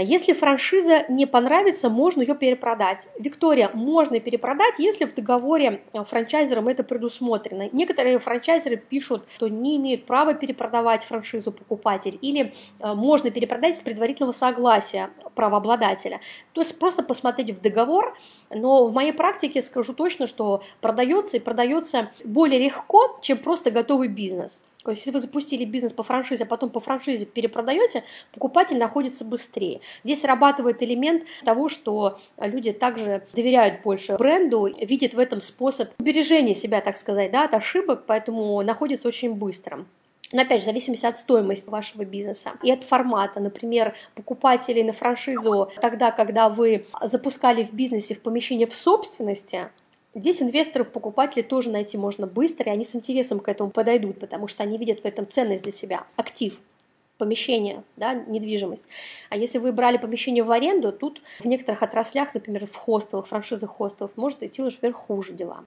Если франшиза не понравится, можно ее перепродать. Виктория, можно перепродать, если в договоре э, франчайзером это предусмотрено. Некоторые франчайзеры пишут, что не имеют права перепродавать франшизу покупатель, или э, можно перепродать с предварительного согласия правообладателя. То есть просто посмотреть в договор, но в моей практике скажу точно, что продается и продается более легко, чем просто готовый бизнес. То если вы запустили бизнес по франшизе, а потом по франшизе перепродаете, покупатель находится быстрее. Здесь срабатывает элемент того, что люди также доверяют больше бренду, видят в этом способ убережения себя, так сказать, да, от ошибок, поэтому находится очень быстро. Но опять же, в зависимости от стоимости вашего бизнеса и от формата. Например, покупатели на франшизу тогда, когда вы запускали в бизнесе в помещение в собственности, Здесь инвесторов, покупателей тоже найти можно быстро, и они с интересом к этому подойдут, потому что они видят в этом ценность для себя, актив, помещение, да, недвижимость. А если вы брали помещение в аренду, тут в некоторых отраслях, например, в хостелах, франшизах хостелов, может идти, например, хуже дела.